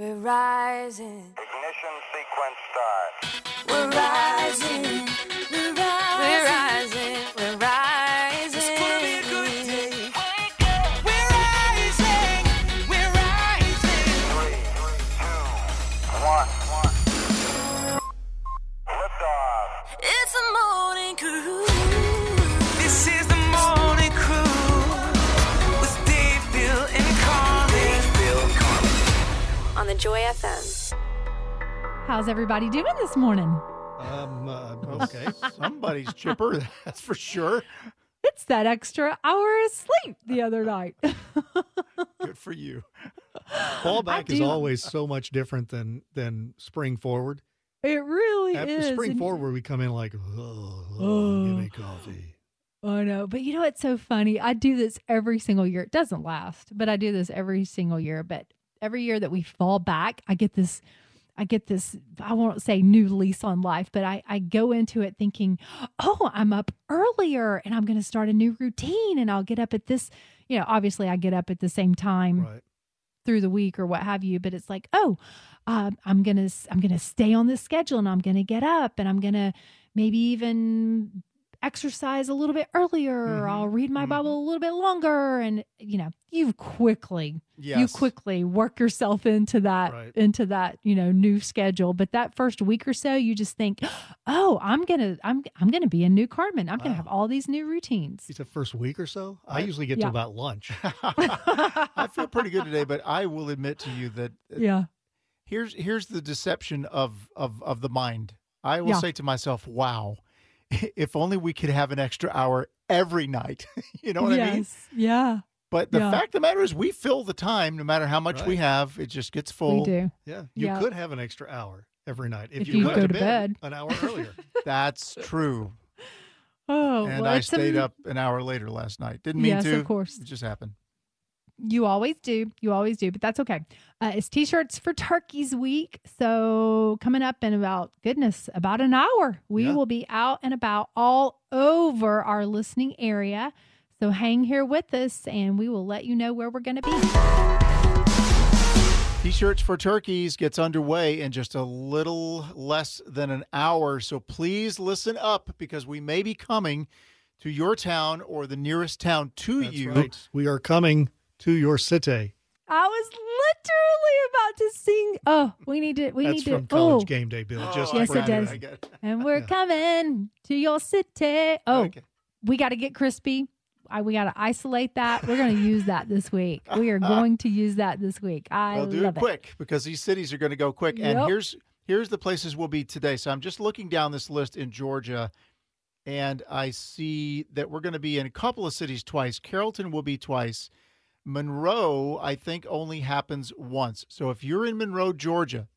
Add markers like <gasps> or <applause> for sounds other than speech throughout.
We're rising. Ignition sequence start. How's everybody doing this morning? Um, uh, okay. Somebody's chipper, <laughs> that's for sure. It's that extra hour of sleep the other night. <laughs> Good for you. Fallback is always so much different than than spring forward. it really At is. spring and- forward, we come in like, oh, oh, Oh. give me coffee. I know, but you know what's so funny? I do this every single year. It doesn't last, but I do this every single year. But every year that we fall back, I get this. I get this. I won't say new lease on life, but I I go into it thinking, oh, I'm up earlier and I'm going to start a new routine, and I'll get up at this. You know, obviously, I get up at the same time Right. through the week or what have you but it's like oh um, i'm gonna i'm gonna stay on this schedule and i'm gonna get up and i'm gonna maybe even exercise a little bit earlier or Mhm, i'll read my mhm. bible a little bit longer and you know you quickly you quickly work yourself into that Right. into that you know new schedule but that first week or so you just think <gasps> oh i'm gonna i'm i'm gonna be a new carmen i'm gonna have all these new routines It's the first week or so. I I- usually get Yeah. to about lunch. <laughs> I <laughs> feel pretty good today, but I will admit to you that uh, yeah here's here's the deception of of of the mind. I will Yeah. say to myself, "Wow, <laughs> if only we could have an extra hour every night." <laughs> you know what yes I mean? yeah But the Yeah. fact of the matter is, we fill the time no matter how much we have. It just gets full. we do yeah. You Yeah. could have an extra hour every night if, If you, you went go to to bed, bed. an hour <laughs> earlier. That's true. oh and well, I stayed am- up an hour later last night. Didn't mean Yes, to. of course. It just happened. You always do. You always do, but that's okay. Uh, it's T-shirts for Turkeys Week. So coming up in about goodness, about an hour, we Yeah. will be out and about all over our listening area. So hang here with us, and we will let you know where we're going to be. T-shirts for turkeys gets underway in just a little less than an hour. So please listen up because we may be coming to your town or the nearest town to That's you. right. We are coming to your city. I was literally about to sing. Oh, we need to. We That's need to. from College oh, Game Day, Bill. Just Yes, it does. It. and we're Yeah. coming to your city. Oh, Okay. we got to get crispy. I, we got to isolate that. We're going to use that this week. We are going to use that this week. I Well, do love it quick because these cities are going to go quick. And here's here's the places we'll be today. So I'm just looking down this list in Georgia, and I see that we're going to be in a couple of cities twice. Carrollton will be twice. Monroe, I think, only happens once. So if you're in Monroe, Georgia,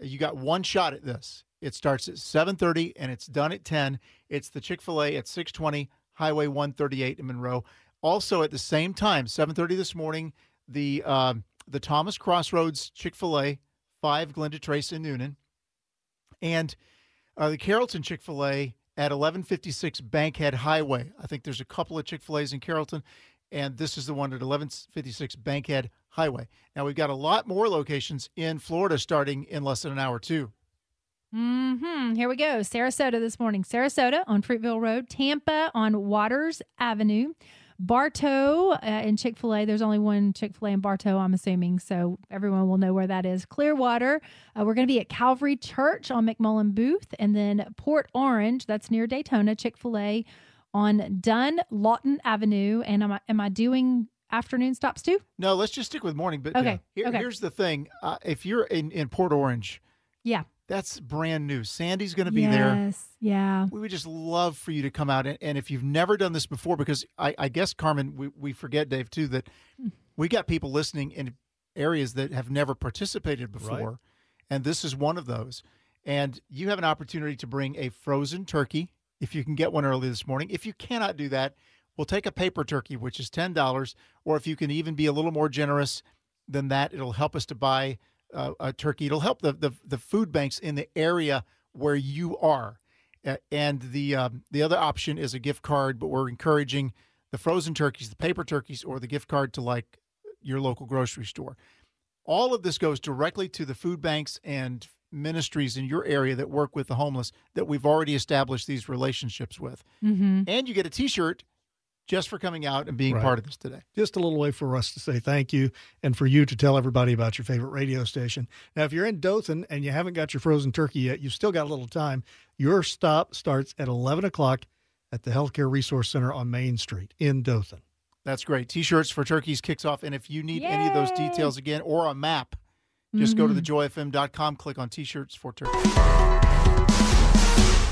you got one shot at this. It starts at 7:30 and it's done at 10. It's the Chick-fil-A at 620 Highway 138 in Monroe. Also at the same time, 7:30 this morning, the um, the Thomas Crossroads Chick-fil-A, 5 Glenda Trace in Newnan, and uh, the Carrollton Chick-fil-A at 1156 Bankhead Highway. I think there's a couple of Chick-fil-A's in Carrollton, and this is the one at 1156 Bankhead Highway. Now we've got a lot more locations in Florida starting in less than an hour too. hmm Here we go. Sarasota this morning. Sarasota on Fruitville Road. Tampa on Waters Avenue. Bartow uh, in Chick fil A. There's only one Chick fil A in Bartow, I'm assuming. So everyone will know where that is. Clearwater. Uh, we're going to be at Calvary Church on McMullen Booth. And then Port Orange, that's near Daytona, Chick fil A on Dunn Lawton Avenue. And am I, am I doing afternoon stops too? No, let's just stick with morning. But Okay, here- okay. here's the thing: uh, if you're in in Port Orange, Yeah. that's brand new. Sandy's going to be there. Yes. Yeah. We would just love for you to come out. And, and if you've never done this before, because I, I guess, Carmen, we, we forget, Dave, too, that we got people listening in areas that have never participated before. And this is one of those. And you have an opportunity to bring a frozen turkey if you can get one early this morning. If you cannot do that, we'll take a paper turkey, which is $10. Or if you can even be a little more generous than that, it'll help us to buy uh, a turkey. It'll help the, the, the food banks in the area where you are. Uh, and the um, the other option is a gift card, but we're encouraging the frozen turkeys, the paper turkeys, or the gift card to like your local grocery store. all of this goes directly to the food banks and ministries in your area that work with the homeless that we've already established these relationships with. Mm-hmm. And you get a T-shirt just for coming out and being Right. part of this today. just a little way for us to say thank you and for you to tell everybody about your favorite radio station. Now, if you're in Dothan and you haven't got your frozen turkey yet, you've still got a little time. Your stop starts at 11 o'clock at the Healthcare Resource Center on Main Street in Dothan. That's great. T-shirts for turkeys kicks off, and if you need any of those details again or a map, just go to mm-hmm. thejoyfm.com, click on T-shirts for turkey.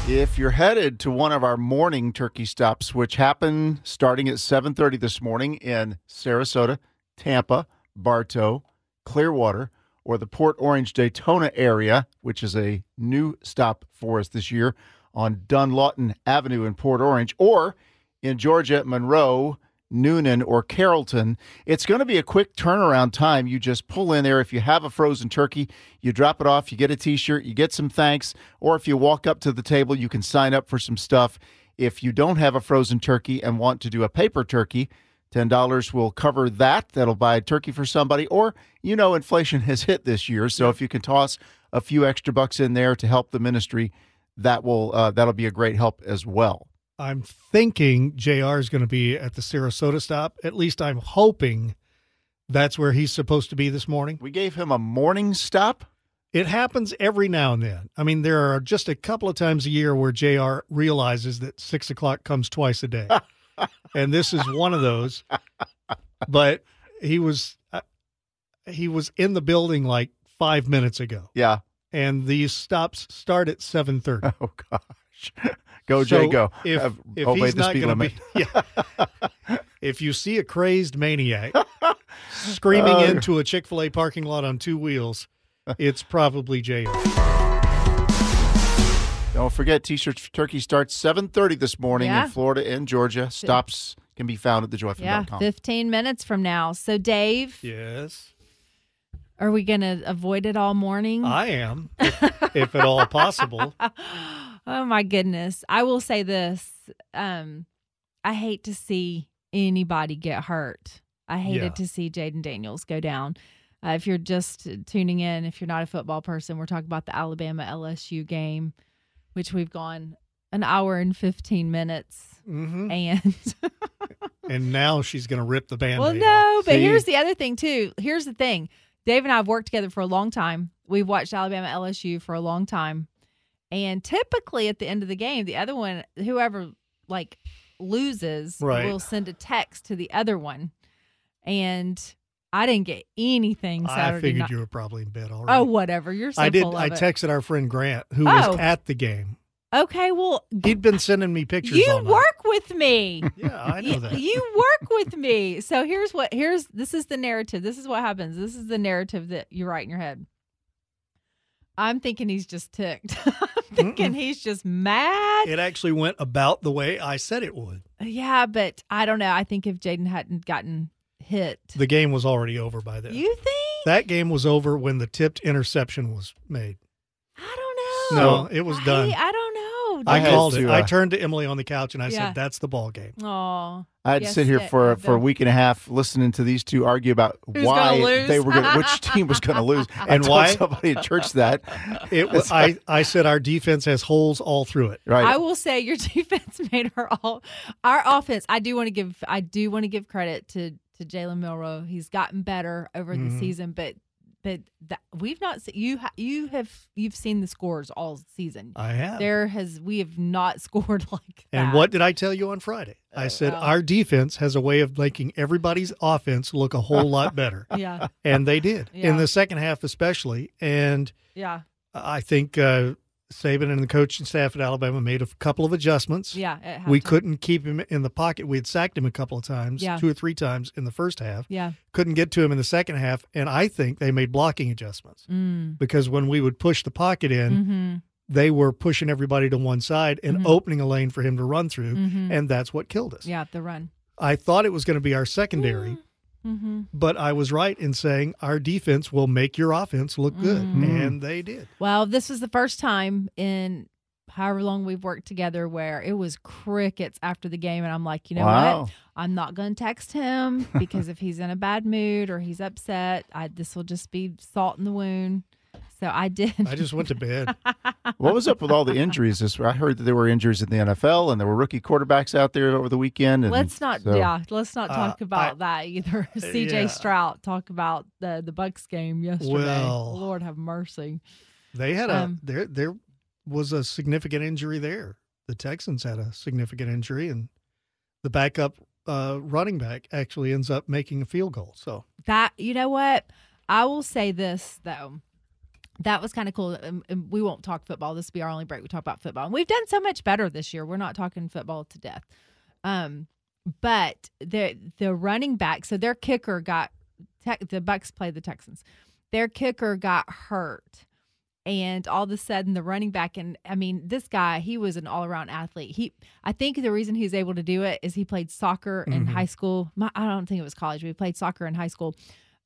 If you're headed to one of our morning turkey stops, which happen starting at 7:30 this morning in Sarasota, Tampa, Bartow, Clearwater, or the Port Orange Daytona area, which is a new stop for us this year on Dunlawton Avenue in Port Orange, or in Georgia, Monroe, Newnan, or Carrollton, it's going to be a quick turnaround time. You just pull in there. If you have a frozen turkey, you drop it off, you get a t shirt, you get some thanks, or if you walk up to the table, you can sign up for some stuff. If you don't have a frozen turkey and want to do a paper turkey, $10 will cover that. That'll buy a turkey for somebody. Or, you know, inflation <laughs> has hit this year. So if you can toss a few extra bucks in there to help the ministry, that will uh, that'll be a great help as well. I'm thinking JR is going to be at the Sarasota stop. At least I'm hoping that's where he's supposed to be this morning. We gave him a morning stop. It happens every now and then. I mean, there are just a couple of times a year where JR realizes that six o'clock comes twice a day. <laughs> and this is one of those. But he was uh, he was in the building like five minutes ago, Yeah. and these stops start at seven thirty. <laughs> Oh gosh. <laughs> Go Jay, go. If, Have- if obey he's the not speed going to limit. be, <laughs> yeah. if you see a crazed maniac <laughs> screaming Oh. into a Chick Fil A parking lot on two wheels, it's probably JR. Don't forget, T-shirts for Turkey starts 7:30 this morning Yeah. in Florida and Georgia. Stops can be found at Yeah, thejoyfm.com. 15 minutes from now. So, Dave, Yes, are we going to avoid it all morning? I am, if, if at all possible. Oh my goodness. I will say this. Um, I hate to see anybody get hurt. I hated Yeah. to see Jayden Daniels go down. Uh, if you're just tuning in, if you're not a football person, we're talking about the Alabama LSU game, which we've gone an hour and 15 minutes. hmm And <laughs> And now she's going to rip the band well, no, off. but See? here's the other thing too. Here's the thing. Dave and I have worked together for a long time. We've watched Alabama LSU for a long time. And typically at the end of the game, the other one, whoever like loses, Right. will send a text to the other one. And I didn't get anything I figured night. you were probably in bed already. Oh, whatever. You're so I did. I it. texted our friend Grant, who Oh. was at the game. Okay, well, He'd been sending me pictures. you all night. work with me. <laughs> Yeah, I know that. You work with me. So here's what here's this is the narrative. This is what happens. This is the narrative that you write in your head. I'm thinking he's just ticked. <laughs> I'm thinking he's just mad. It actually went about the way I said it would. yeah, but I don't know. I think if Jayden hadn't gotten hit, The game was already over by then. you think? that game was over when the tipped interception was made. I don't know. No, it was I- done. I, don't know. I, I called to, it. uh, I turned to Emily on the couch and I Yeah. said, "That's the ball game." Oh, I had to sit here for the- for a week and a half listening to these two argue about Who's why gonna they were going to which <laughs> team was going to lose. I And told why? somebody at church that. It was. I I said our defense has holes all through it. Right. I will say your <laughs> defense made her all our offense. I do want to give I do want to give credit to to Jalen Milroe. He's gotten better over the Mhm. season, but but that, we've not se- you ha, you have you've seen the scores all season. I have. There has we have not <laughs> scored like that. and what did I tell you on Friday? I said well. our defense has a way of making everybody's offense look a whole lot better, <laughs> Yeah, and they did Yeah. in the second half, especially. And yeah, I think uh, Saban and the coaching staff at Alabama made a couple of adjustments. yeah. We couldn't keep him in the pocket. We had sacked him a couple of times, Yeah. two or three times in the first half. Yeah. Couldn't get to him in the second half, and I think they made blocking adjustments Mm. because when we would push the pocket in, Mm-hmm. they were pushing everybody to one side and Mhm. opening a lane for him to run through, Mhm. and that's what killed us. Yeah, the run. I thought it was going to be our secondary, Mm-hmm. but I was right in saying our defense will make your offense look good, Mhm. and they did. Well, this was the first time in however long we've worked together where it was crickets after the game and I'm like, you know Wow. what? I'm not going to text him because if he's in a bad mood or he's upset, I this will just be salt in the wound. So I did. I just went to bed. <laughs> What was up with all the injuries? This I heard that there were injuries in the NFL and there were rookie quarterbacks out there over the weekend. And let's not so- yeah, let's not Uh, talk about that either. CJ <laughs> yeah. Stroud talk about the the Bucks game yesterday. Well- Lord have mercy. They had a Um, there there was a significant injury there. The Texans had a significant injury, and the backup uh, running back actually ends up making a field goal. So That you know what? I will say this though. That was kind of cool. Um, we won't talk football. This will be our only break. We talk about football, and we've done so much better this year. We're not talking football to death. Um, but the the running back, so their kicker got the Bucks played the Texans. Their kicker got hurt, and all of a sudden the running back and I mean this guy he was an all around athlete. He I think the reason he's able to do it is he played soccer in Mhm. high school. My- I don't think it was college, but he played soccer in high school.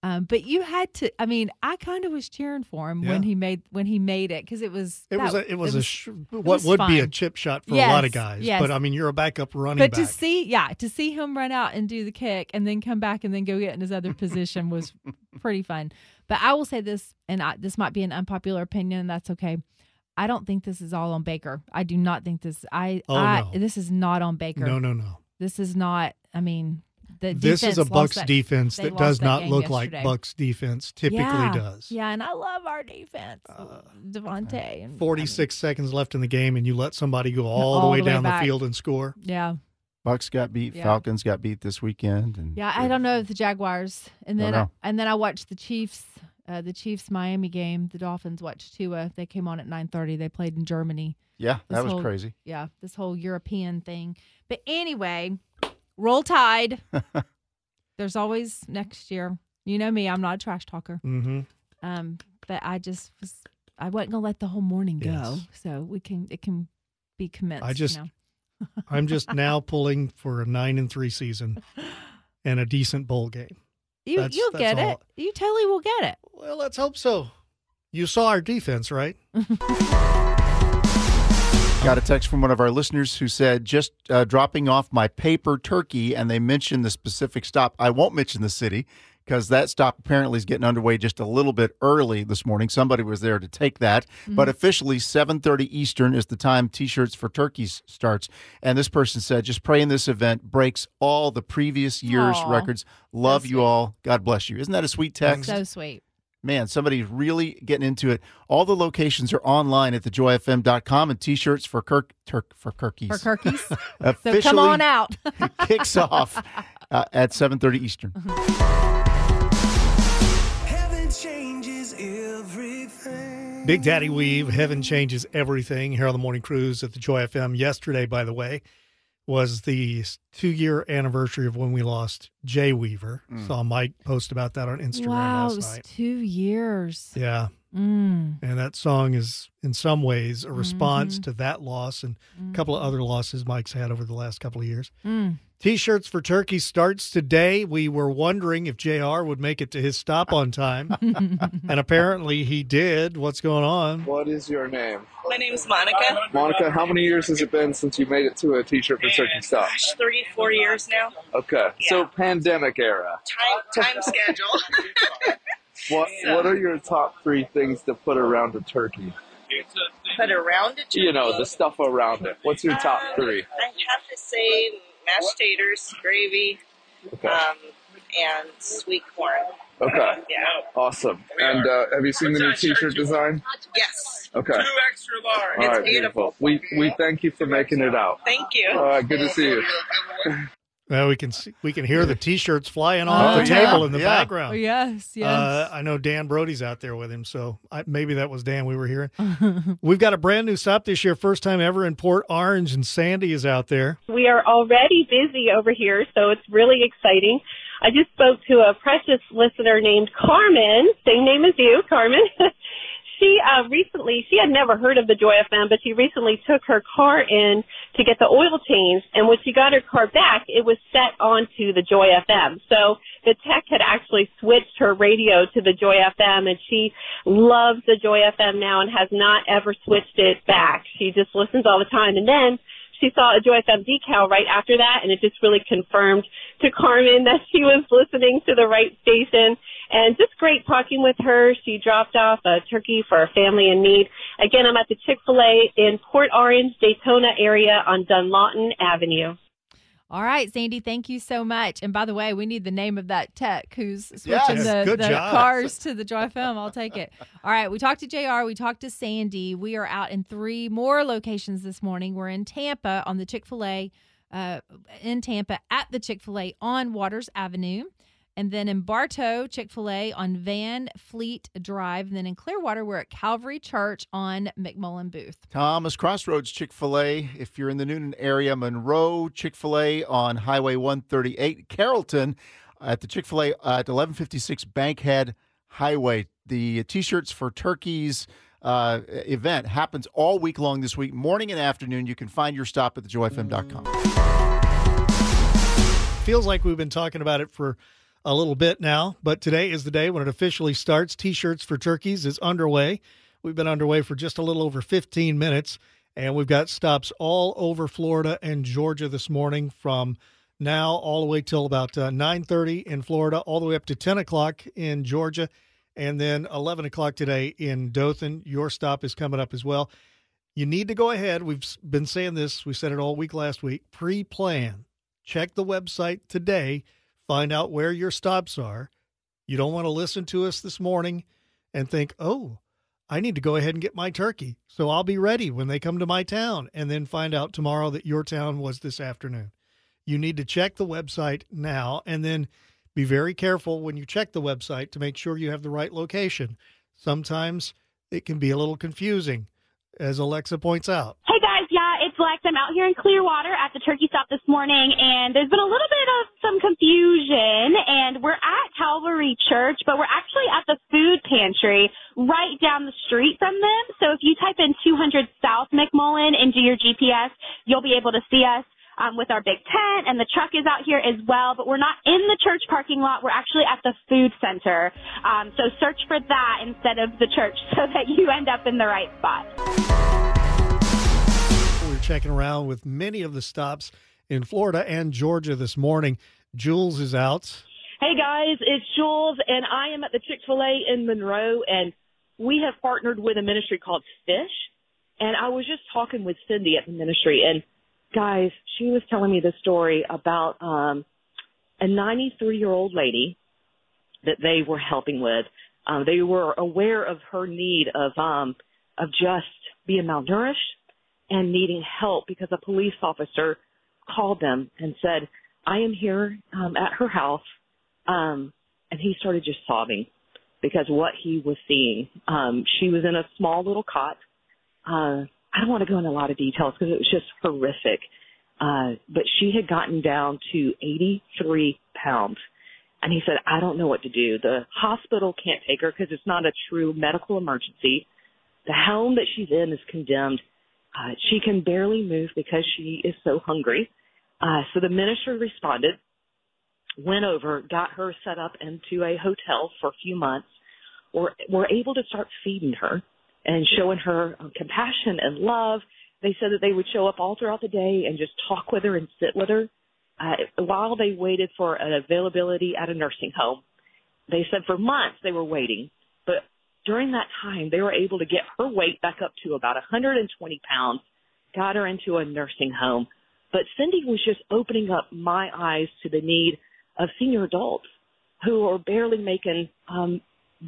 Um, but you had to. I mean, I kind of was cheering for him when he made when he made it because it was it was a, it was a sh- what was would be a chip shot for a lot of guys. yes. But I mean, you're a backup running But back. to see, yeah, to see him run out and do the kick and then come back and then go get in his other position was <laughs> pretty fun. But I will say this, and I, this might be an unpopular opinion, and that's okay. I don't think this is all on Baker. I do not think this. I, Oh, I no. this is not on Baker. no, no, no. This is not. I mean, the This is a Bucks that- defense that does that not look yesterday. like Bucks defense typically yeah, does. Yeah, and I love our defense, Uh, Devontae. And, I mean, 46 seconds left in the game, and you let somebody go all, the way the way down back. the field and score. yeah, Bucks got beat, Yeah. Falcons got beat this weekend, and Yeah, I don't know if the Jaguars, and Don't then I, and then I watched the Chiefs, uh, the Chiefs Miami game. The Dolphins watched Tua. They came on at nine thirty. They played in Germany. Yeah, that was whole- crazy. Yeah, this whole European thing. But anyway, roll tide. <laughs> There's always next year. You know me. I'm not a trash talker. Mm-hmm. Um, but I just was. I wasn't gonna let the whole morning go. Yes. So we can. It can be commenced. I just- You know? <laughs> I'm just now pulling for a nine and three season <laughs> and a decent bowl game. you that's- you'll that's get it. You totally will get it. Well, let's hope so. You saw our defense, right? Got a text from one of our listeners who said, just uh, dropping off my paper turkey, and they mentioned the specific stop. I won't mention the city because that stop apparently is getting underway just a little bit early this morning. Somebody was there to take that, but officially 7:30 Eastern is the time T-shirts for turkeys starts. And this person said, just praying this event breaks all the previous year's Aw. records. Love you sweet. all. God bless you. Isn't that a sweet text? So sweet. Man, somebody's really getting into it. All the locations are online at thejoyfm.com and t-shirts for Kirk Turk for Kirkies. For Kirkies. <laughs> so Officially come on out. <laughs> kicks off uh, at 7:30 Eastern. Heaven changes everything. Big Daddy Weave, Heaven Changes Everything here on the Morning Cruise at the Joy FM. Yesterday, by the way, was the two year anniversary of when we lost Jay Weaver. Saw Mike post about that on Instagram wow, it last was night. two years. Yeah. Mm. And that song is, in some ways, a response Mm-hmm. to that loss and a couple of other losses Mike's had over the last couple of years. Mm. T shirts for Turkey starts today. We were wondering if JR would make it to his stop on time. <laughs> and apparently he did. What's going on? What is your name? My name is Monica. Monica, how many years has it been since you made it to a t-shirt for Turkey Stop? Gosh, three, four years now. Okay. So pandemic era. Time time schedule. <laughs> What So- what are your top three things to put around a turkey? Put around it. You know, the stuff around it. What's your top um, three? I have to say mashed taters, gravy, Okay. um, and sweet corn. Okay. Yeah. Awesome. And uh, have you seen the new t-shirt design? Yes. Okay. Two extra large. All It's beautiful. beautiful. We we thank you for making it out. Thank you. All right, good to see you. Well, we can see, we can hear the t-shirts flying off Oh, the yeah. table in the Yeah. background. Oh, yes, yes. Uh, I know Dan Brody's out there with him, so I, maybe that was Dan we were hearing. <laughs> We've got a brand new stop this year, first time ever in Port Orange, and Sandy is out there. We are already busy over here, so it's really exciting. I just spoke to a precious listener named Carmen, same name as you, Carmen. <laughs> she uh, recently, she had never heard of the Joy FM, but she recently took her car in to get the oil changed. And when she got her car back, it was set onto the Joy FM. So the tech had actually switched her radio to the Joy FM, and she loves the Joy FM now and has not ever switched it back. She just listens all the time. And then she saw a Joy FM decal right after that, and it just really confirmed to Carmen <laughs> that she was listening to the right station. And just great talking with her. She dropped off a turkey for a family in need. Again, I'm at the Chick-fil-A in Port Orange, Daytona area on Dunlawton Avenue. All right, Sandy, thank you so much. And by the way, we need the name of that tech who's switching Yes, the, the cars to the Joy FM. I'll take it. All right, we talked to JR, we talked to Sandy. We are out in three more locations this morning. We're in Tampa on the Chick fil A, uh, in Tampa at the Chick fil A on Waters Avenue. And then in Bartow, Chick fil A on Van Fleet Drive. And then in Clearwater, we're at Calvary Church on McMullen Booth. Thomas Crossroads Chick fil A. If you're in the Newnan area, Monroe Chick fil A on Highway 138. Carrollton at the Chick fil A at 1156 Bankhead Highway. The t shirts for turkeys uh, event happens all week long this week, morning and afternoon. You can find your stop at thejoyfm.com. Feels like we've been talking about it for a little bit now, but today is the day when it officially starts. T shirts for turkeys is underway. We've been underway for just a little over 15 minutes, and we've got stops all over Florida and Georgia this morning from now all the way till about uh, 9.30 in Florida, all the way up to 10 o'clock in Georgia, and then 11 o'clock today in Dothan. Your stop is coming up as well. You need to go ahead. We've been saying this. We said it all week last week. Pre-plan. Check the website today. Find out where your stops are. You don't want to listen to us this morning and think, "Oh, I need to go ahead and get my turkey, so I'll be ready when they come to my town," and then find out tomorrow that your town was this afternoon. You need to check the website now, and then be very careful when you check the website to make sure you have the right location. Sometimes it can be a little confusing, as Alexa points out. Hey guys, it's Lex. I'm out here in Clearwater at the turkey stop this morning, and there's been a little bit of some confusion. And we're at Calvary Church, but we're actually at the food pantry right down the street from them. So if you type in 200 South McMullen into your GPS, you'll be able to see us. Um, with our big tent and the truck is out here as well, but we're not in the church parking lot. We're actually at the food center. Um, so search for that instead of the church <laughs> so that you end up in the right spot. Checking around with many of the stops in Florida and Georgia this morning. Jules is out. Hey guys, it's Jules, and I am at the Chick fil A in Monroe, and we have partnered with a ministry called Fish. And I was just talking with Cindy at the ministry, and guys, she was telling me the story about um, a 93 year old lady that they were helping with. Um, they were aware of her need of um, of just being malnourished and needing help because a police officer called them and said, "I am here um, at her house," um, and he started just sobbing because what he was seeing. Um, she was in a small little cot. Uh, I don't want to go into a lot of details because it was just horrific. Uh, but she had gotten down to 83 pounds. And he said, I don't know what to do. The hospital can't take her because it's not a true medical emergency. The home that she's in is condemned. Uh, she can barely move because she is so hungry. Uh, so the minister responded, went over, got her set up into a hotel for a few months, or were able to start feeding her and showing her um, compassion and love. They said that they would show up all throughout the day and just talk with her and sit with her uh, while they waited for an availability at a nursing home. They said for months they were waiting, during that time they were able to get her weight back up to about 120 pounds, got her into a nursing home. But Cindy was just opening up my eyes to the need of senior adults who are barely making um,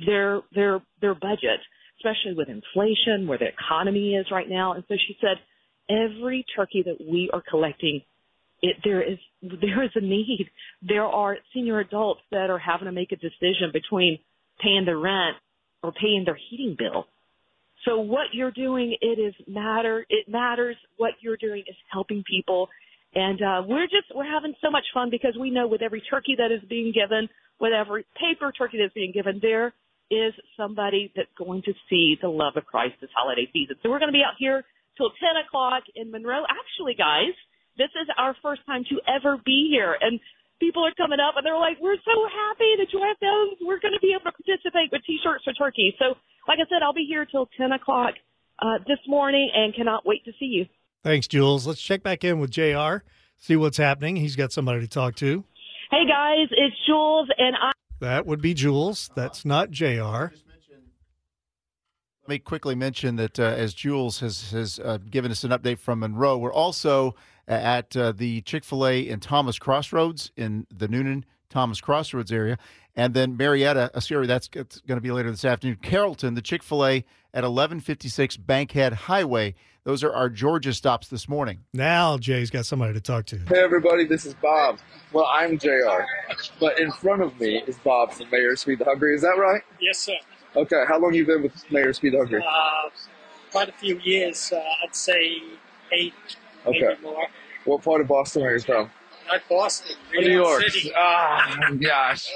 their their their budget, especially with inflation, where the economy is right now. And so she said, every turkey that we are collecting, it there is there is a need. There are senior adults that are having to make a decision between paying the rent or paying their heating bill. So what you're doing, it is matter. It matters. What you're doing is helping people. And uh, we're just we're having so much fun because we know with every turkey that is being given, with every paper turkey that's being given, there is somebody that's going to see the love of Christ this holiday season. So we're going to be out here till 10 o'clock in Monroe. Actually, guys, this is our first time to ever be here. And people are coming up and they're like, we're so happy that you have those. We're going to be able to participate with t-shirts for turkey. So like I said, I'll be here till 10 o'clock uh, this morning and cannot wait to see you. Thanks, Jules. Let's check back in with JR, see what's happening. He's got somebody to talk to. Hey guys, it's Jules and I. That would be Jules. That's not JR. Let me quickly mention that uh, as Jules has has uh, given us an update from Monroe, we're also at uh, the Chick Fil A in Thomas Crossroads in the Newnan Thomas Crossroads area, and then Marietta, a series that's going to be later this afternoon. Carrollton, the Chick Fil A at 1156 Bankhead Highway. Those are our Georgia stops this morning. Now Jay's got somebody to talk to. Hey everybody, this is Bob. Well, I'm JR, but in front of me is Bob from Mayors' Feed the Hungry. Is that right? Yes, sir. Okay, how long you been with Mayors Feed the Hungry? Uh, quite a few years. Uh, I'd say eight, Okay. maybe more. What part of Boston are you from? Not Boston, New York. City. Ah, gosh.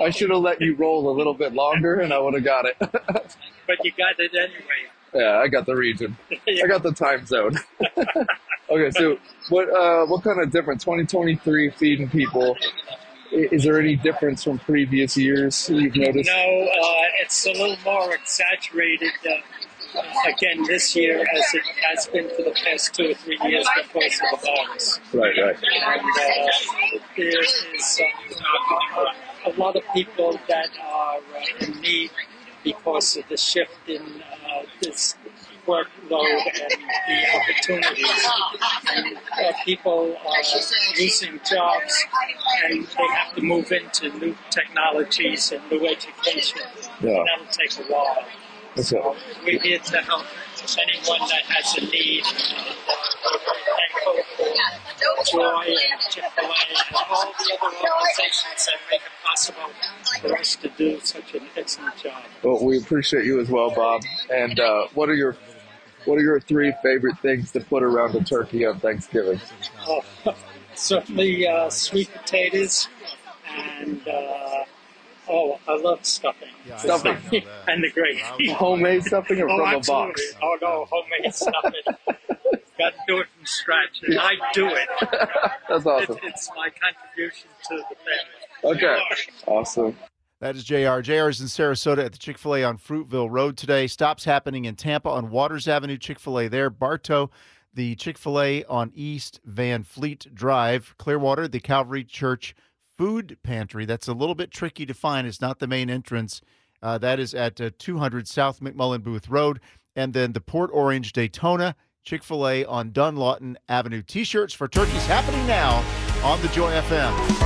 I should have let you roll a little bit longer and I would have got it. <laughs> But you got it anyway. yeah, I got the region. <laughs> I got the time zone. <laughs> okay, so what uh, what kind of difference? 2023 feeding people? Is there any difference from previous years you've noticed? No, uh, it's a little more exaggerated. Uh, again, this year, as it has been for the past two or three years because of the virus. Right, right. And uh, there is uh, a lot of people that are uh, in need because of the shift in uh, this workload and the opportunities. And uh, people are losing jobs and they have to move into new technologies and new education. Yeah. And that'll take a while. That's it. we're here to help anyone that has a need. And, we're very thankful for Joy and Chick-fil-A and all the other organizations that make it possible for us to do such an excellent job. Well, we appreciate you as well, Bob. And uh, what are your what are your three favorite things to put around a turkey on Thanksgiving? Oh, <laughs> certainly uh, sweet potatoes and uh, oh, I love stuffing. Stuffing. and the gravy. <laughs> Homemade stuffing or oh, from a absolutely. box? Oh no, homemade stuffing. <laughs> Got to do it from scratch, and I do it. <laughs> That's awesome. It, it's my contribution to the family. Okay, awesome. That is JR. JR is in Sarasota at the Chick fil A on Fruitville Road today. Stops happening in Tampa on Waters Avenue, Chick fil A there. Bartow, the Chick fil A on East Van Fleet Drive. Clearwater, the Calvary Church Food Pantry. That's a little bit tricky to find. It's not the main entrance. Uh, that is at uh, 200 South McMullen Booth Road. And then the Port Orange Daytona Chick fil A on Dunlawton Avenue. T shirts for turkeys happening now on the Joy FM.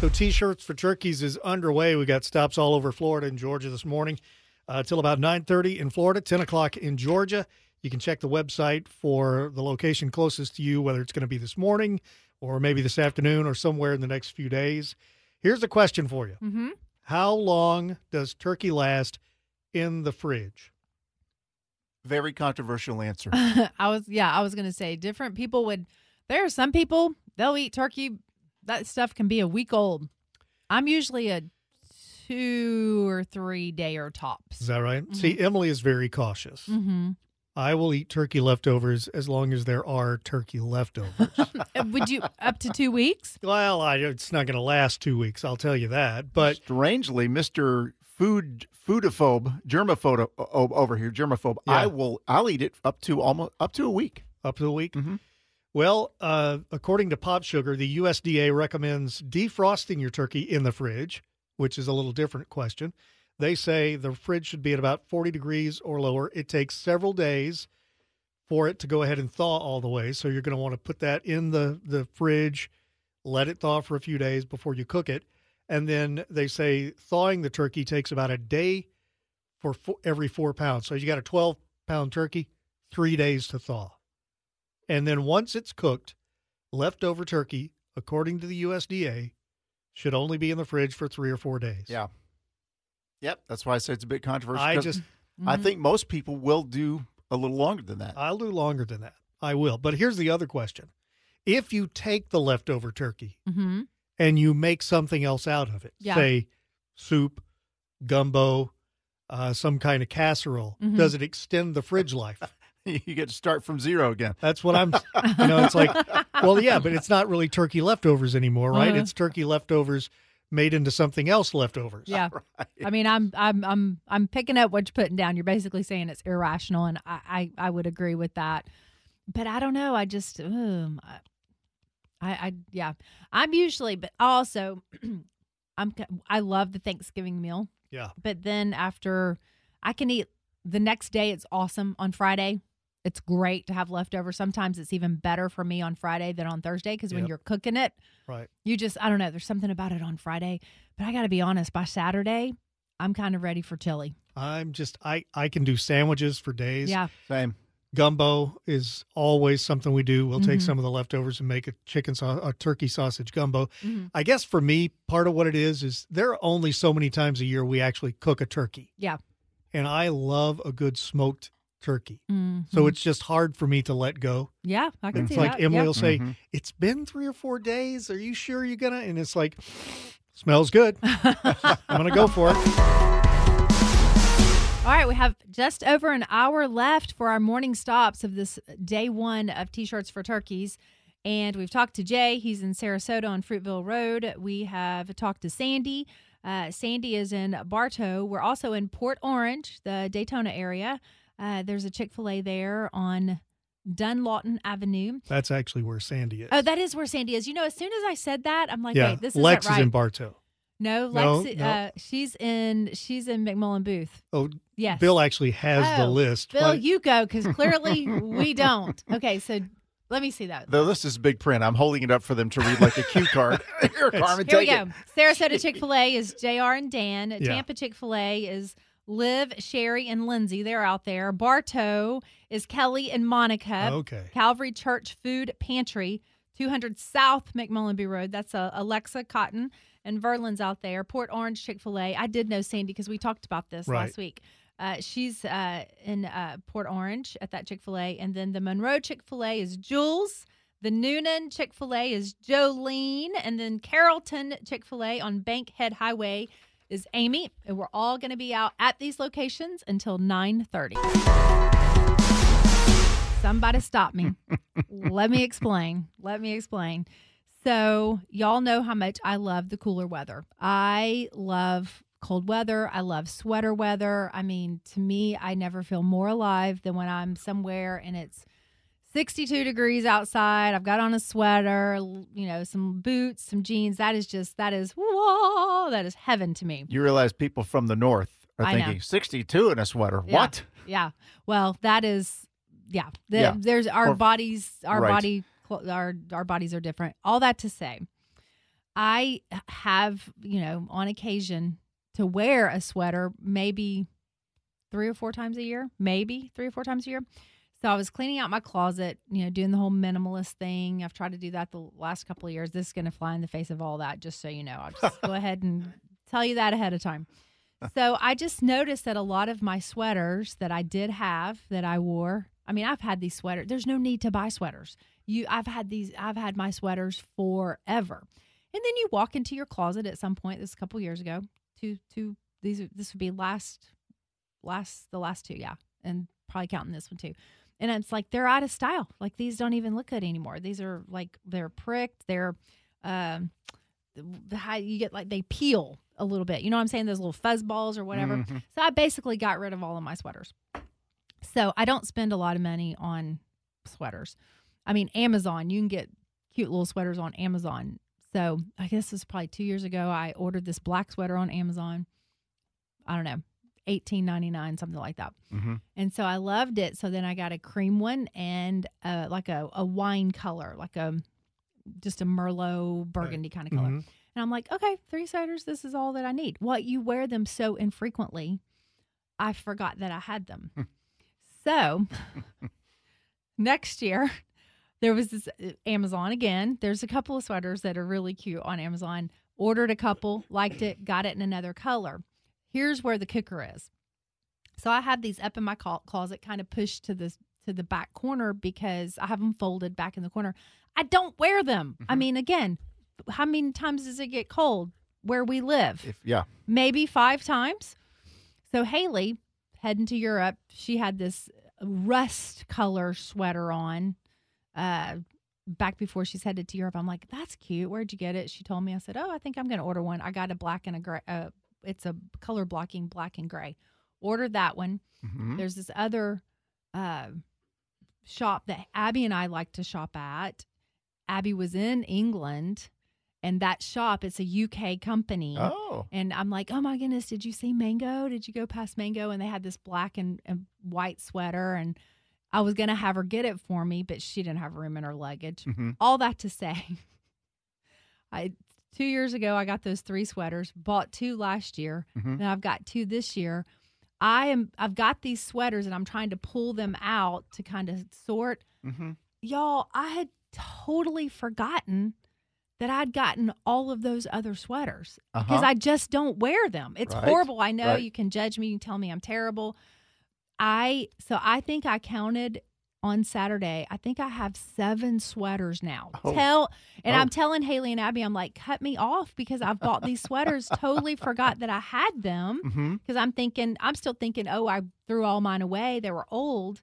So T-shirts for turkeys is underway. We got stops all over Florida and Georgia this morning uh, till about 9.30 in Florida, 10 o'clock in Georgia. You can check the website for the location closest to you, whether it's going to be this morning or maybe this afternoon or somewhere in the next few days. Here's a question for you. Mm-hmm. How long does turkey last in the fridge? Very controversial answer. <laughs> I was yeah, I was gonna say different people would. There are some people they'll eat turkey. That stuff can be a week old. I'm usually a two or three day or tops. Is that right? See, Emily is very cautious. Mm-hmm. I will eat turkey leftovers as long as there are turkey leftovers. <laughs> Uh, Would you up to two weeks? well, I, it's not going to last two weeks. I'll tell you that. But strangely, Mister Food Foodophobe, germaphobe o- over here, germaphobe. Yeah. I will. I'll eat it up to almost up to a week. up to a week. Mhm. Well, uh, according to Pop Sugar, the USDA recommends defrosting your turkey in the fridge, which is a little different question. They say the fridge should be at about 40 degrees or lower. It takes several days for it to go ahead and thaw all the way. So you're going to want to put that in the, the fridge, let it thaw for a few days before you cook it. And then they say thawing the turkey takes about a day for fo- every four pounds. So you got a 12 pound turkey, three days to thaw. And then once it's cooked, leftover turkey, according to the USDA, should only be in the fridge for three or four days. Yeah. Yep. That's why I say it's a bit controversial. I 'cause just, I think most people will do a little longer than that. I'll do longer than that. I will. But here's the other question. If you take the leftover turkey Mm-hmm. and you make something else out of it, Yeah. say soup, gumbo, uh, some kind of casserole? Mhm. Does it extend the fridge life? <laughs> you get to start from zero again. That's what I'm. You know, it's like, well, yeah, but it's not really turkey leftovers anymore, right? Uh-huh. It's turkey leftovers made into something else leftovers. Yeah. <laughs> I mean, I'm I'm I'm I'm picking up what you're putting down. You're basically saying it's irrational, and I I, I would agree with that. But I don't know. I just um, I, I yeah. I'm usually, but also, <clears throat> I'm I love the Thanksgiving meal. Yeah. But then after, I can eat the next day. It's awesome on Friday. It's great to have leftover. Sometimes it's even better for me on Friday than on Thursday because when Yep. you're cooking it, Right. you just I don't know. There's something about it on Friday, but I got to be honest. By Saturday, I'm kind of ready for chili. I'm just I I can do sandwiches for days. Yeah. Same. Gumbo is always something we do. We'll take Mhm. some of the leftovers and make a chicken sau- a turkey sausage gumbo. Mhm. I guess for me, part of what it is is there are only so many times a year we actually cook a turkey, Yeah. and I love a good smoked turkey. Mhm. So it's just hard for me to let go. Yeah, I can And see it's like that. Emily Yep. will say, Mhm. "It's been three or four days. Are you sure you're gonna?" And it's like, "Smells good. <laughs> I'm gonna go for it." All right, we have just over an hour left for our morning stops of this day one of T-shirts for turkeys. And we've talked to Jay. He's in Sarasota on Fruitville Road. We have talked to Sandy. Uh, Sandy is in Bartow. We're also in Port Orange, the Daytona area. Uh, there's a Chick fil A there on Dunlawton Avenue. That's actually where Sandy is. Oh, that is where Sandy is. You know, as soon as I said that, I'm like, yeah, wait, this isn't Lex right. is in Bartow. no, No, Lex, no. Uh, she's in she's in McMullen Booth. Oh, Yes. Bill actually has the Oh, list. Bill, but- you go because <laughs> clearly we don't. Okay, so let me see that. Though this is big print, I'm holding it up for them to read like a cue <laughs> card. <laughs> Here, Carmen, Here we go. it. Sarasota Chick fil A is JR and Dan. Yeah. Tampa Chick fil A is Liv, Sherry, and Lindsay. They're out there. Bartow is Kelly and Monica. Okay. Calvary Church Food Pantry, 200 South McMullen Booth Road. That's uh, Alexa Cotton and Verlin's out there. Port Orange Chick fil A. I did know Sandy because we talked about this Right. last week. Uh, she's uh, in uh, Port Orange at that Chick fil A. And then the Monroe Chick fil A is Jules. The Newnan Chick fil A is Jolene. And then Carrollton Chick fil A on Bankhead Highway is Amy. And we're all going to be out at these locations until 930. Somebody stop me. <laughs> Let me explain. Let me explain. So, y'all know how much I love the cooler weather. I love cold weather. I love sweater weather. I mean, to me, I never feel more alive than when I'm somewhere and it's 62 degrees outside. I've got on a sweater, you know, some boots, some jeans. That is just, that is, whoa, that is heaven to me. You realize people from the north are I know. thinking 62 in a sweater. Yeah. What? Yeah. Well, that is yeah. The, Yeah. There's our Or- bodies. Our right. body. Our our bodies are different. All that to say, I have you know on occasion to wear a sweater maybe three or four times a year, maybe three or four times a year. So I was cleaning out my closet, you know, doing the whole minimalist thing. I've tried to do that the last couple of years. This is going to fly in the face of all that, just so you know. I'll just <laughs> go ahead and tell you that ahead of time. <laughs> So I just noticed that a lot of my sweaters that I did have that I wore. I mean, I've had these sweaters. There's no need to buy sweaters. You, I've had these. I've had my sweaters forever. And then you walk into your closet at some point. This a couple years ago. Two, two. These. Are, this would be last, last, the last two. Yeah, and probably counting this one too. And it's like they're out of style. Like these don't even look good anymore. These are like they're pricked. They're, um, how you get like they peel a little bit. You know what I'm saying? Those little fuzz balls or whatever. Mhm. So I basically got rid of all of my sweaters. So I don't spend a lot of money on sweaters. I mean, Amazon, you can get cute little sweaters on Amazon. So I guess this was probably two years ago. I ordered this black sweater on Amazon. I don't know, eighteen ninety nine, something like that. Mhm. And so I loved it. So then I got a cream one and uh, like a, a wine color, like a just a Merlot burgundy kind of color. Mhm. And I'm like, okay, three sweaters. This is all that I need. What you wear them so infrequently, I forgot that I had them. so <laughs> next year, there was this uh, Amazon again. There's a couple of sweaters that are really cute on Amazon. Ordered a couple, liked it, got it in another color. Here's where the kicker is. So I have these up in my closet, kind of pushed to the to the back corner because I have them folded back in the corner. I don't wear them. I mean, again, how many times does it get cold? where we live. If yeah, maybe five times. So Haley heading to Europe, she had this rust color sweater on. Uh, back before she's headed to Europe, I'm like, "That's cute. Where'd you get it?" She told me. I said, "Oh, I think I'm going to order one. I got a black and a gray. Uh, it's a color blocking black and gray. Order that one. Mhm. There's this other uh, shop that Abby and I like to shop at. Abby was in England, and that shop it's a UK company. Oh. And I'm like, oh my goodness, did you see Mango? Did you go past Mango? And they had this black and, and white sweater, and I was gonna have her get it for me, but she didn't have room in her luggage. Mhm. All that to say, <laughs> I two years ago I got those three sweaters, bought two last year, Mhm. and I've got two this year. I am I've got these sweaters and I'm trying to pull them out to kind of sort. Mm-hmm. Y'all, I had totally forgotten that I'd gotten all of those other sweaters because Uh-huh. I just don't wear them. It's Right, horrible. I know right. you can judge me, you can tell me I'm terrible. I so I think I counted on Saturday. I think I have seven sweaters now. Oh. Tell and Oh. I'm telling Haley and Abby, I'm like, cut me off because I've bought these sweaters. <laughs> totally forgot that I had them Mm-hmm. because I'm thinking, I'm still thinking, oh, I threw all mine away. They were old.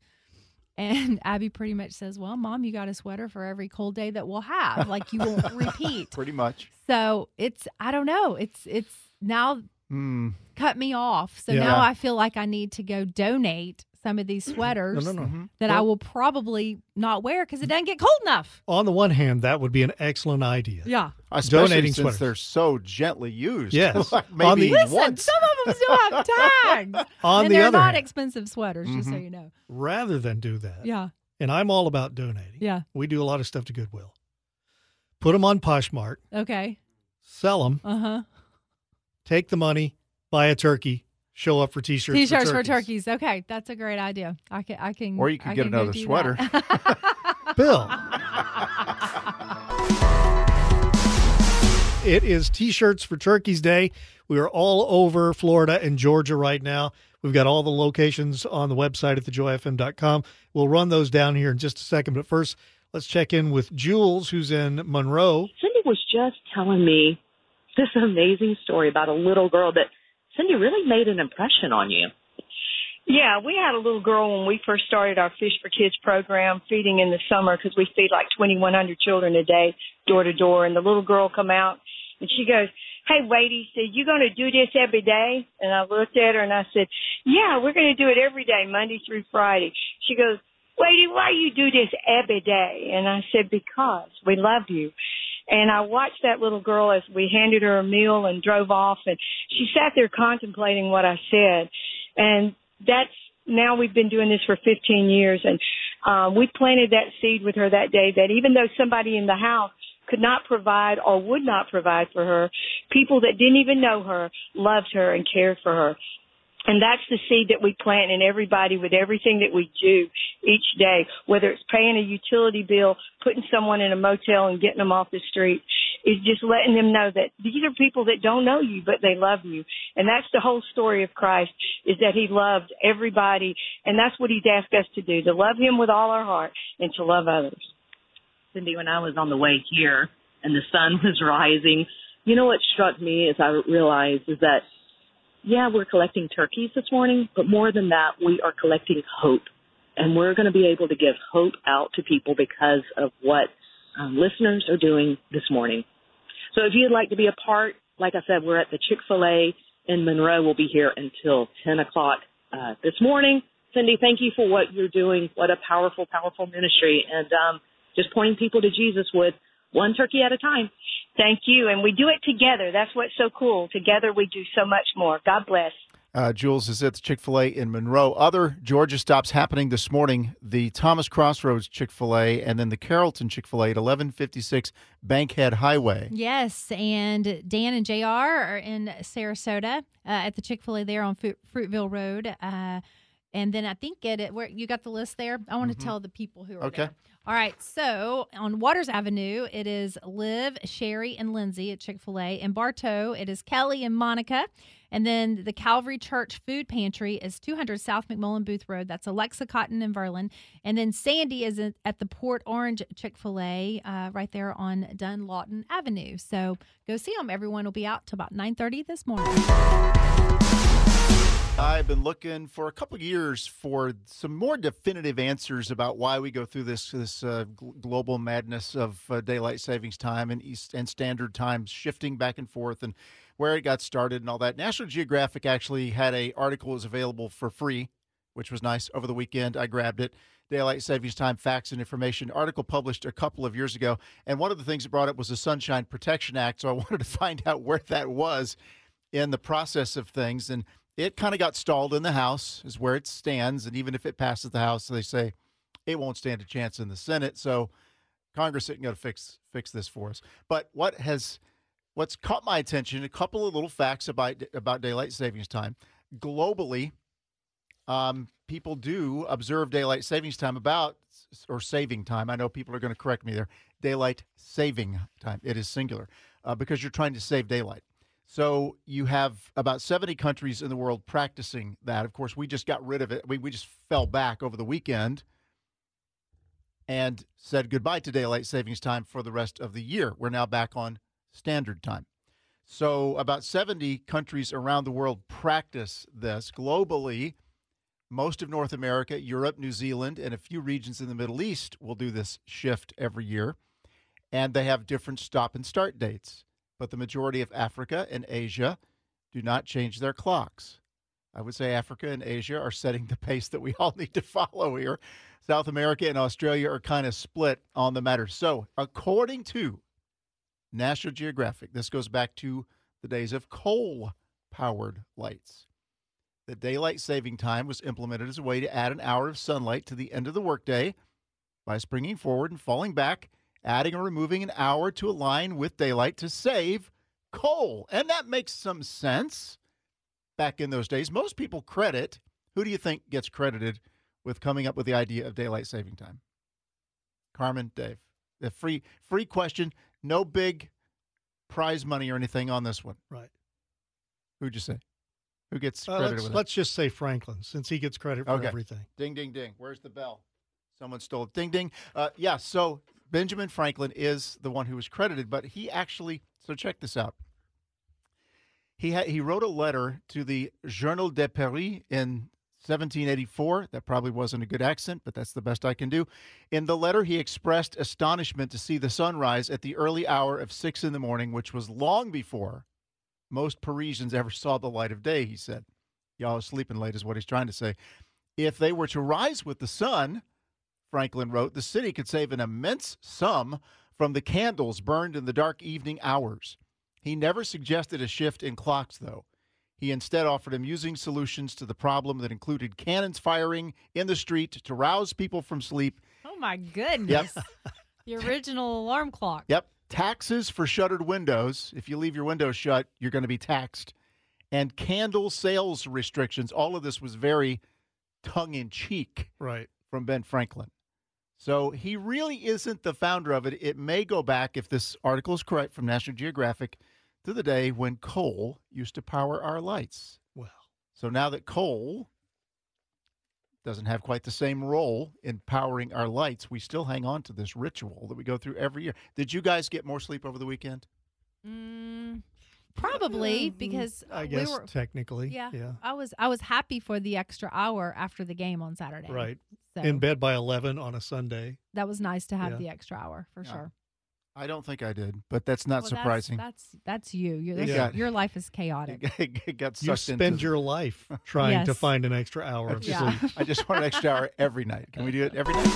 And <laughs> Abby pretty much says, well, mom, you got a sweater for every cold day that we'll have. Like you won't <laughs> repeat. Pretty much. So it's, I don't know. It's, it's now Mm. cut me off. So Yeah. now I feel like I need to go donate some of these sweaters <clears throat> No, no, no. That I will probably not wear because it doesn't get cold enough. On the one hand, that would be an excellent idea. Yeah. Especially Donating since sweaters. they're so gently used. Yes. <laughs> Like On maybe the- Listen, once. some of them still have <laughs> tags. On and the they're other not hand, expensive sweaters, just so Mhm. you know. rather than do that, Yeah. and I'm all about donating. Yeah. We do a lot of stuff to Goodwill. Put them on Poshmark, Okay. sell them, Uh huh. take the money, buy a turkey, show up for t-shirts. T-shirts for for turkeys. turkeys. Okay, that's a great idea. I can. I can. Or you could I get can another sweater. <laughs> Bill. It is T-shirts for Turkeys Day. We are all over Florida and Georgia right now. We've got all the locations on the website at thejoyfm.com. We'll run those down here in just a second. But first, let's check in with Jules, who's in Monroe. Cindy was just telling me this amazing story about a little girl that Cindy really made an impression on you. Yeah, we had a little girl when we first started our Fish for Kids program, feeding in the summer because we feed like 2,100 children a day, door to door. And the little girl come out and she goes, "Hey, Wadey, said you going to do this every day?" And I looked at her and I said, "Yeah, we're going to do it every day, Monday through Friday." She goes, "Wadey, why you do this every day?" And I said, "Because we love you." And I watched that little girl as we handed her a meal and drove off, and she sat there contemplating what I said. And that's now we've been doing this for 15 years, and um, we planted that seed with her that day. That even though somebody in the house could not provide or would not provide for her, people that didn't even know her loved her and cared for her. And that's the seed that we plant in everybody with everything that we do each day, whether it's paying a utility bill, putting someone in a motel and getting them off the street, is just letting them know that these are people that don't know you, but they love you. And that's the whole story of Christ is that he loved everybody. And that's what he's asked us to do, to love him with all our heart and to love others. Cindy, when I was on the way here and the sun was <laughs> rising, you know what struck me as I realized is that, yeah, we're collecting turkeys this morning, but more than that, we are collecting hope. And we're going to be able to give hope out to people because of what um, listeners are doing this morning. So if you'd like to be a part, like I said, we're at the Chick-fil-A in Monroe. We'll be here until 10 o'clock uh, this morning. Cindy, thank you for what you're doing. What a powerful, powerful ministry. And um, just pointing people to Jesus with one turkey at a time. Thank you. And we do it together. That's what's so cool. Together we do so much more. God bless. Uh, Jules is at the Chick fil A in Monroe. Other Georgia stops happening this morning the Thomas Crossroads Chick fil A and then the Carrollton Chick fil A at 1156 Bankhead Highway. Yes, and Dan and JR are in Sarasota uh, at the Chick fil A there on Fruit- Fruitville Road. Uh, And then I think get it where you got the list there. I want Mhm. to tell the people who are Okay. there. All right. So on Waters Avenue, it is Liv, Sherry, and Lindsay at Chick fil A. In Bartow, it is Kelly and Monica. And then the Calvary Church Food Pantry is 200 South McMullen Booth Road. That's Alexa Cotton and Verlin. And then Sandy is at at the Port Orange Chick fil A uh, right there on Dunlawton Avenue. So go see them. Everyone will be out till about 9.30 this morning. I've been looking for a couple of years for some more definitive answers about why we go through this this uh, gl- global madness of uh, daylight savings time and east and standard times shifting back and forth and where it got started and all that. National Geographic actually had a article was available for free, which was nice over the weekend. I grabbed it. Daylight savings time facts and information article published a couple of years ago, and one of the things it brought up was the Sunshine Protection Act. So I <laughs> wanted to find out where that was in the process of things and it kind of got stalled in the House, is where it stands. And even if it passes the House, they say it won't stand a chance in the Senate. So Congress isn't going to fix fix this for us. But what has what's caught my attention? A couple of little facts about about daylight savings time. Globally, um, people do observe daylight savings time about or saving time. I know people are going to correct me there. Daylight saving time. It is singular uh, because you're trying to save daylight. So you have about 70 countries in the world practicing that. Of course, we just got rid of it. We, we just fell back over the weekend and said goodbye to daylight savings time for the rest of the year. We're now back on standard time. So about 70 countries around the world practice this globally. Most of North America, Europe, New Zealand, and a few regions in the Middle East will do this shift every year. And they have different stop and start dates but the majority of Africa and Asia do not change their clocks. I would say Africa and Asia are setting the <laughs> pace that we all need to follow here. South America and Australia are kind of split on the matter. So, according to National Geographic, this goes back to the days of coal powered lights. The daylight saving time was implemented as a way to add an hour of sunlight to the end of the workday by springing forward and falling back adding or removing an hour to align with daylight to save coal. And that makes some sense back in those days. Most people credit, who do you think gets credited with coming up with the idea of daylight saving time? Carmen, Dave. The free free question, no big prize money or anything on this one. Right. Who'd you say? Who gets Uh, credited let's, with it? let's just say Franklin, since he gets credit for Okay. everything. Ding, ding, ding. Where's the bell? Someone stole it. Ding, ding. Uh, yeah, so Benjamin Franklin is the one who was credited, but he actually, so check this out. He, ha- he wrote a letter to the Journal de Paris in 1784. That probably wasn't a good accent, but that's the best I can do. In the letter, he expressed astonishment to see the sunrise at the early hour of six in the morning, which was long before most Parisians ever saw the light of day, he said. Y'all are sleeping late, is what he's trying to say. If they were to rise with the sun, Franklin wrote, the city could save an immense sum from the candles burned in the dark evening hours. He never suggested a shift in clocks, though. He instead offered amusing solutions to the problem that included cannons firing in the street to rouse people from sleep. Oh my goodness. <laughs> the original alarm clock. Yep. Taxes for shuttered windows. If you leave your windows shut, you're going to be taxed. And candle sales restrictions. All of this was very tongue in cheek Right. from Ben Franklin. So he really isn't the founder of it. It may go back, if this article is correct from National Geographic, to the day when coal used to power our lights. Well, So now that coal doesn't have quite the same role in powering our lights, we still hang on to this ritual that we go through every year. Did you guys get more sleep over the weekend? Mm, probably because I we guess were. technically. Yeah, Yeah. I was. I was happy for the extra hour after the game on Saturday. Right. So In bed by 11 on a Sunday. that was nice to have Yeah. the extra hour for Yeah. sure. I don't think I did, but that's not Well, surprising. That's that's, you. You're, that's- got- your life is chaotic. <laughs> it got You spend into your life trying to find an extra hour of Yeah. sleep. <laughs> I just want an extra hour every night. Can we do it every night?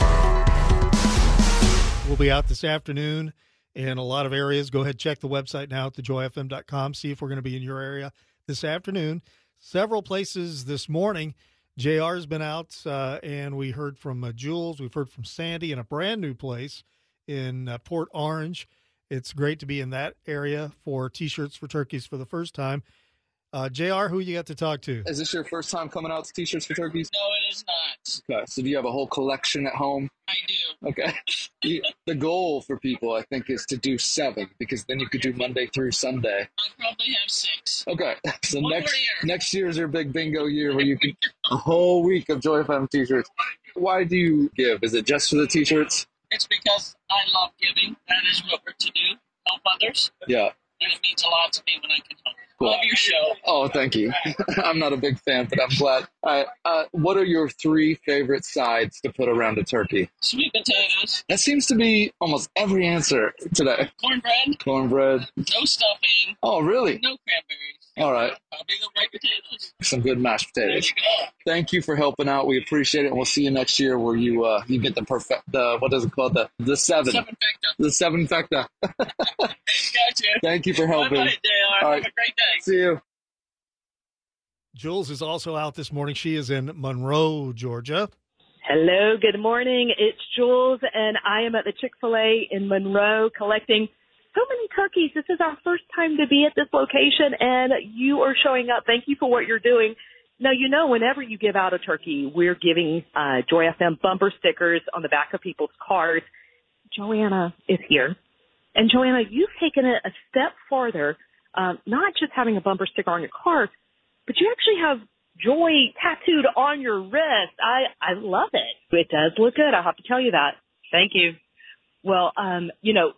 We'll be out this afternoon in a lot of areas. Go ahead, check the website now at thejoyfm.com. See if we're going to be in your area this afternoon. Several places this morning. JR's been out, uh, and we heard from uh, Jules. We've heard from Sandy in a brand new place in uh, Port Orange. It's great to be in that area for T shirts for turkeys for the first time. Uh, Jr. Who you got to talk to? Is this your first time coming out to T-shirts for turkeys? No, it is not. Okay, so do you have a whole collection at home? I do. Okay. <laughs> You- the goal for people, I think, is to do seven because then you could do Monday through Sunday. I probably have six. Okay, <laughs> so One next year. next year's your big bingo year where you can a whole week of Joy FM T-shirts. Why do you give? Is it just for the T-shirts? It's because I love giving. That is what we're to do. Help others. Yeah. And it means a lot to me when I can help. Cool. Love your show. Oh, thank you. <laughs> I'm not a big fan, but I'm glad. Uh, what are your three favorite sides to put around a turkey? Sweet potatoes, That seems to be almost every answer today. cornbread, Cornbread. no stuffing, Oh, really? no cranberries. All right. Probably the white potatoes. Some good mashed potatoes. you. Thank you for helping out. We appreciate it, and we'll see you next year where you uh, you get the perfect the what is it called the the seven Seven factor. the seven factor. Gotcha. <laughs> Thank you for helping. Bye, bye, JR. Have a great day. See you. Jules is also out this morning. She is in Monroe, Georgia. Hello, good morning. It's Jules, and I am at the Chick fil A in Monroe collecting so many turkeys. This is our first time to be at this location, and you are showing up. Thank you for what you're doing. Now, you know, whenever you give out a turkey, we're giving uh, Joy FM bumper stickers on the back of people's cars. Joanna is here. And Joanna, you've taken it a step farther, um, not just having a bumper sticker on your car, but you actually have joy tattooed on your wrist. I, I love it. It does look good. I have to tell you that. Thank you. Well, um, you know,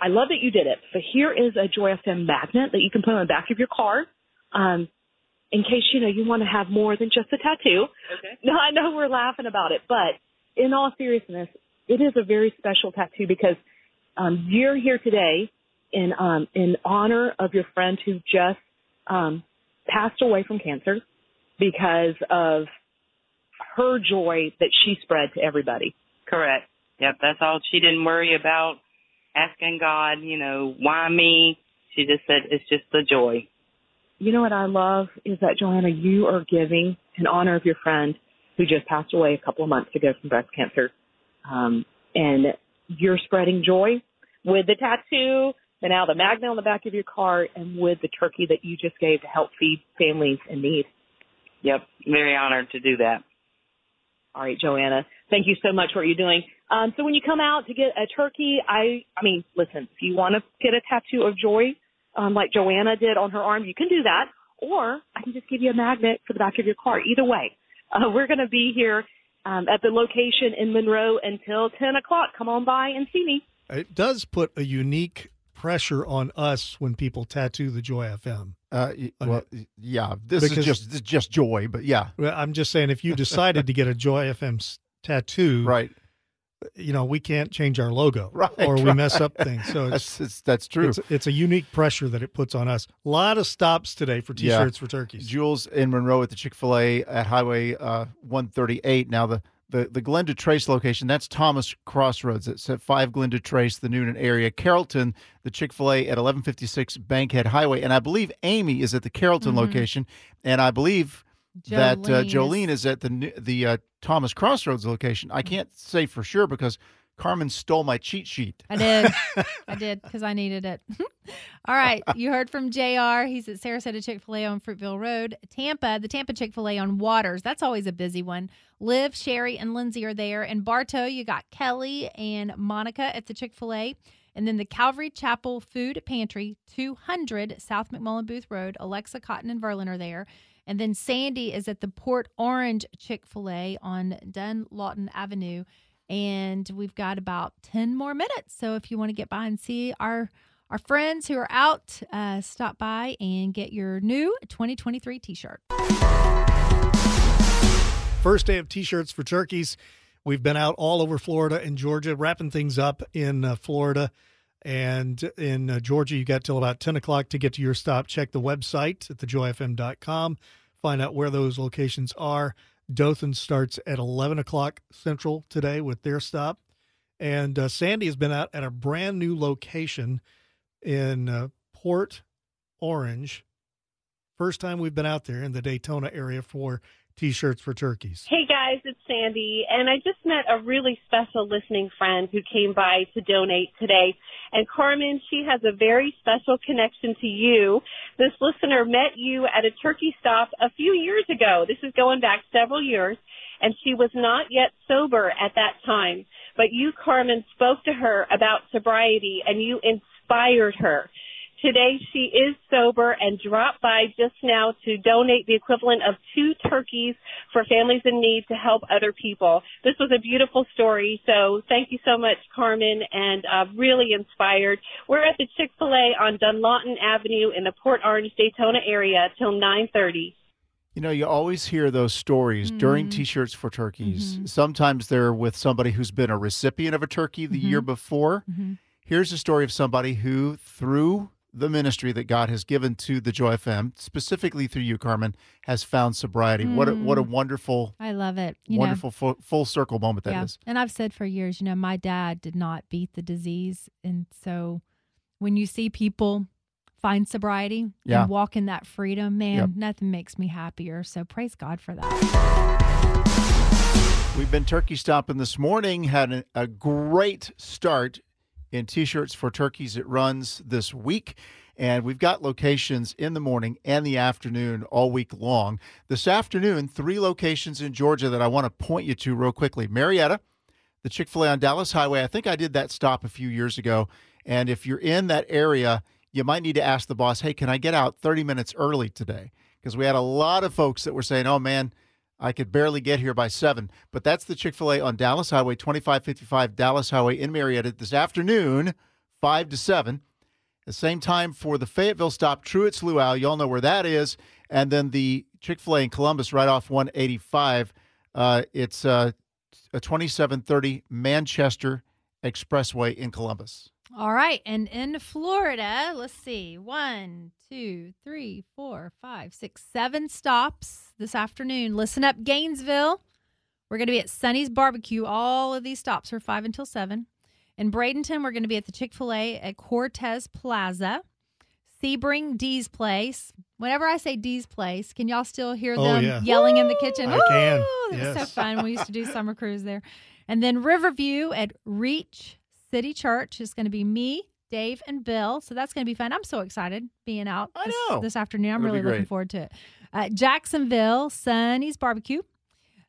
I love that you did it. So here is a Joy FM magnet that you can put on the back of your car. Um, in case, you know, you want to have more than just a tattoo. Okay. <laughs> No, I know we're laughing about it, but in all seriousness, it is a very special tattoo because, um, you're here today in, um, in honor of your friend who just, um, passed away from cancer because of her joy that she spread to everybody. Correct. Yep, that's all. She didn't worry about asking God, you know, why me? She just said it's just the joy. You know what I love is that Joanna, you are giving in honor of your friend who just passed away a couple of months ago from breast cancer. Um, and you're spreading joy with the tattoo, and now the magnet on the back of your car, and with the turkey that you just gave to help feed families in need. Yep, very honored to do that. All right, Joanna. Thank you so much for what you're doing. Um, so when you come out to get a turkey, I, I mean, listen, if you want to get a tattoo of joy, um, like Joanna did on her arm, you can do that. Or I can just give you a magnet for the back of your car. Either way, <laughs> uh, we're going to be here um, at the location in Monroe until 10 o'clock. Come on by and see me. It does put a unique pressure on us when people tattoo the Joy FM. Uh, well, yeah, this Because- is just this is just joy, but yeah, I'm just saying, if you decided to get a Joy FM tattoo, <laughs> right, you know, we can't change our logo, <laughs> right, or we right. mess up things. So it's that's it's, that's true. It's, it's a unique pressure that it puts on us. A lot of stops today for t-shirts for turkeys. Jules in Monroe at the Chick Fil A at Highway uh, 138. Now the the the Glenda Trace location that's Thomas Crossroads. It's at five Glenda Trace, the Newnan area. Carrollton, the Chick Fil A at 1156 Bankhead Highway, and I believe Amy is at the Carrollton Mhm. location, and I believe that uh, Jolene is- at the the uh, Thomas Crossroads location. I can't say for sure because Carmen stole my cheat sheet. I did. <laughs> I did because I needed it. <laughs> All right. You heard from JR. He's at Sarasota Chick fil A on Fruitville Road. Tampa, the Tampa Chick fil A on Waters. That's always a busy one. Liv, Sherry, and Lindsay are there. And Bartow, you got Kelly and Monica at the Chick fil A. And then the Calvary Chapel Food Pantry, 200 South McMullen Booth Road. Alexa Cotton and Verlin are there. And then Sandy is at the Port Orange Chick fil A on Dunlawton Avenue. And we've got about 10 more minutes. So if you want to get by and see our our friends who are out, uh, stop by and get your new 2023 t shirt. First day of t-shirts for turkeys. We've been out all over Florida and Georgia, wrapping things up in uh, Florida. And in uh, Georgia, you got till about 10 o'clock to get to your stop. Check the website at thejoyfm.com. Find out where those locations are. Dothan starts at 11 o'clock Central today with their stop. And uh, Sandy has been out at a brand new location in uh, Port Orange. First time we've been out there in the Daytona area for T-shirts for turkeys. Hey guys, it's Sandy, and I just met a really special listening friend who came by to donate today. And Carmen, she has a very special connection to you. This listener met you at a turkey stop a few years ago. This is going back several years, and she was not yet sober at that time. But you, Carmen, spoke to her about sobriety, and you inspired her. Today she is sober and dropped by just now to donate the equivalent of two turkeys for families in need to help other people. This was a beautiful story. So thank you so much, Carmen, and uh, really inspired. We're at the Chick-fil-A on Dunlawton Avenue in the Port Orange, Daytona area till 930. You know, you always hear those stories during Mhm. T-shirts for turkeys. Sometimes they're with somebody who's been a recipient of a turkey the year before. Here's a story of somebody who, through the ministry that God has given to the Joy FM, specifically through you, Carmen, has found sobriety. What a, what a Mm. wonderful, I love it. You know, wonderful full, full circle moment that is. yeah. And I've said for years, you know, my dad did not beat the disease. And so when you see people find sobriety Yeah. and walk in that freedom, man, Yep. nothing makes me happier. So praise God for that. We've been turkey stopping this morning, had a, a great start in T shirts for turkeys. It runs this week, and we've got locations in the morning and the afternoon all week long. This afternoon, three locations in Georgia that I want to point you to real quickly Marietta, the Chick fil A on Dallas Highway. I think I did that stop a few years ago. And if you're in that area, you might need to ask the boss, hey, can I get out 30 minutes early today? Because we had a lot of folks that were saying, oh man, I could barely get here by seven. But that's the Chick fil A on Dallas Highway, 2555 Dallas Highway in Marietta this afternoon, 5 to 7. The same time for the Fayetteville stop, Truett's Luau. Y'all know where that is. And then the Chick fil A in Columbus, right off 185. Uh, it's uh, a 2730 Manchester Expressway in Columbus. All right. And in Florida, let's see one, two, three, four, five, six, seven stops this afternoon. Listen up, Gainesville. We're going to be at Sonny's Barbecue. All of these stops are five until seven. In Bradenton, we're going to be at the Chick fil A at Cortez Plaza. Sebring D's Place. Whenever I say D's Place, can y'all still hear Oh, them yeah. yelling in the kitchen? I can. Woo! That was so fun. We used to do <laughs> summer cruise there. And then Riverview at Reach City Church is going to be me, Dave, and Bill. So that's going to be fun. I'm so excited being out this, know. this afternoon. I'm It'll really looking forward to it. Uh, Jacksonville, Sonny's Barbecue,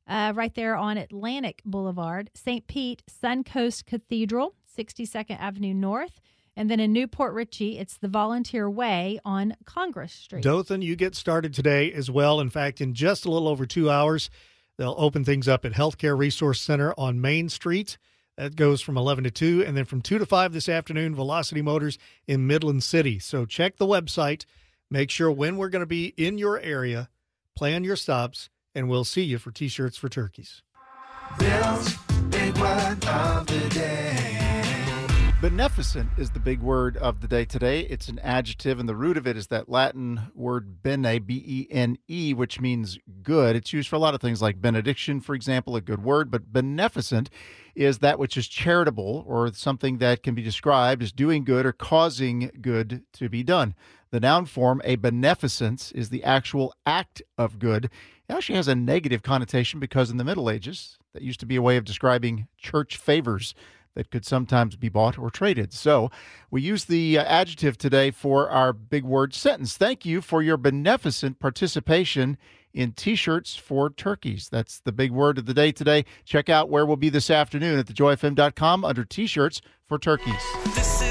uh, right there on Atlantic Boulevard. St. Pete, Suncoast Cathedral, 62nd Avenue North. And then in New Port Richey, it's the Volunteer Way on Congress Street. Dothan, you get started today as well. In fact, in just a little over two hours, they'll open things up at Healthcare Resource Center on Main Street. That goes from 11 to 2. And then from 2 to 5 this afternoon, Velocity Motors in Midland City. So check the website. Make sure when we're going to be in your area, plan your stops, and we'll see you for t shirts for turkeys. Bill's big word of the day. Beneficent is the big word of the day today. It's an adjective, and the root of it is that Latin word bene, B E N E, which means good. It's used for a lot of things like benediction, for example, a good word. But beneficent is that which is charitable or something that can be described as doing good or causing good to be done. The noun form, a beneficence, is the actual act of good. It actually has a negative connotation because in the Middle Ages, that used to be a way of describing church favors that could sometimes be bought or traded. So we use the uh, adjective today for our big word sentence. Thank you for your beneficent participation in t shirts for turkeys. That's the big word of the day today. Check out where we'll be this afternoon at thejoyfm.com under t shirts for turkeys.